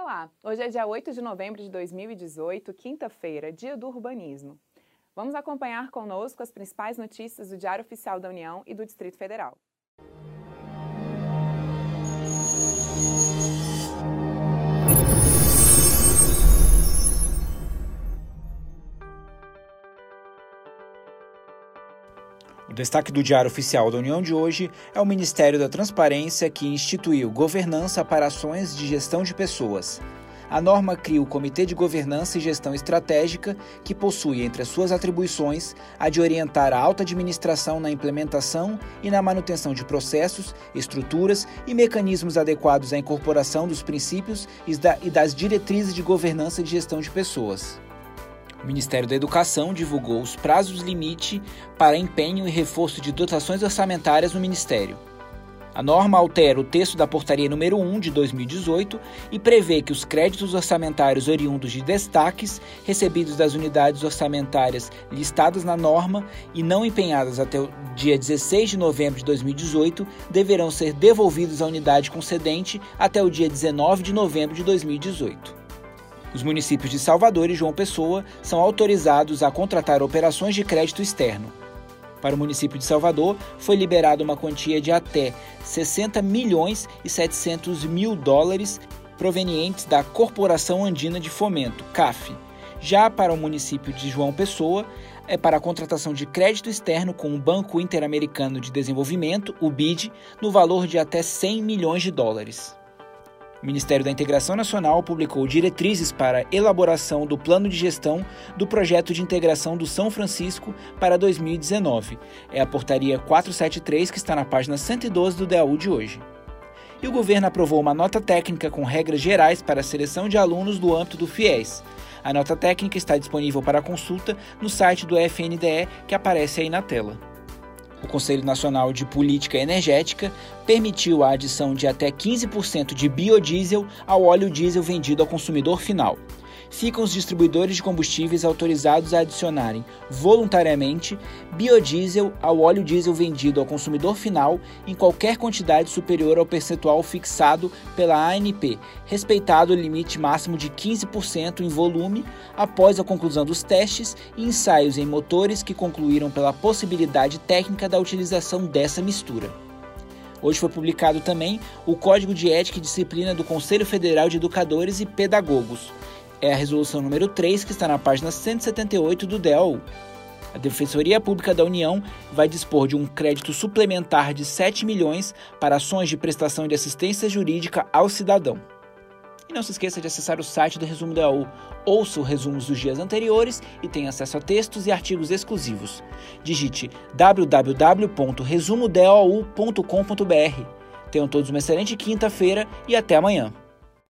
Olá, hoje é dia 8 de novembro de 2018, quinta-feira, dia do urbanismo. Vamos acompanhar conosco as principais notícias do Diário Oficial da União e do Distrito Federal. O destaque do Diário Oficial da União de hoje é o Ministério da Transparência que instituiu governança para ações de gestão de pessoas. A norma cria o Comitê de Governança e Gestão Estratégica, que possui entre as suas atribuições a de orientar a alta administração na implementação e na manutenção de processos, estruturas e mecanismos adequados à incorporação dos princípios e das diretrizes de governança e gestão de pessoas. O Ministério da Educação divulgou os prazos limite para empenho e reforço de dotações orçamentárias no Ministério. A norma altera o texto da Portaria número 1 de 2018 e prevê que os créditos orçamentários oriundos de destaques recebidos das unidades orçamentárias listadas na norma e não empenhadas até o dia 16 de novembro de 2018 deverão ser devolvidos à unidade concedente até o dia 19 de novembro de 2018. Os municípios de Salvador e João Pessoa são autorizados a contratar operações de crédito externo. Para o município de Salvador, foi liberada uma quantia de até 60 milhões e 700 mil dólares provenientes da Corporação Andina de Fomento, CAF. Já para o município de João Pessoa, é para a contratação de crédito externo com o Banco Interamericano de Desenvolvimento, o BID, no valor de até 100 milhões de dólares. O Ministério da Integração Nacional publicou diretrizes para elaboração do plano de gestão do projeto de integração do São Francisco para 2019. É a portaria 473 que está na página 112 do DAU de hoje. E o governo aprovou uma nota técnica com regras gerais para a seleção de alunos do âmbito do FIES. A nota técnica está disponível para consulta no site do FNDE que aparece aí na tela. O Conselho Nacional de Política Energética permitiu a adição de até 15% de biodiesel ao óleo diesel vendido ao consumidor final ficam os distribuidores de combustíveis autorizados a adicionarem voluntariamente biodiesel ao óleo diesel vendido ao consumidor final em qualquer quantidade superior ao percentual fixado pela ANP, respeitado o limite máximo de 15% em volume após a conclusão dos testes e ensaios em motores que concluíram pela possibilidade técnica da utilização dessa mistura. Hoje foi publicado também o Código de Ética e Disciplina do Conselho Federal de Educadores e Pedagogos, é a resolução número 3 que está na página 178 do DEL. A Defensoria Pública da União vai dispor de um crédito suplementar de 7 milhões para ações de prestação de assistência jurídica ao cidadão. E não se esqueça de acessar o site do Resumo DAU. Ouça os resumos dos dias anteriores e tenha acesso a textos e artigos exclusivos. Digite www.resumodau.com.br. Tenham todos uma excelente quinta-feira e até amanhã.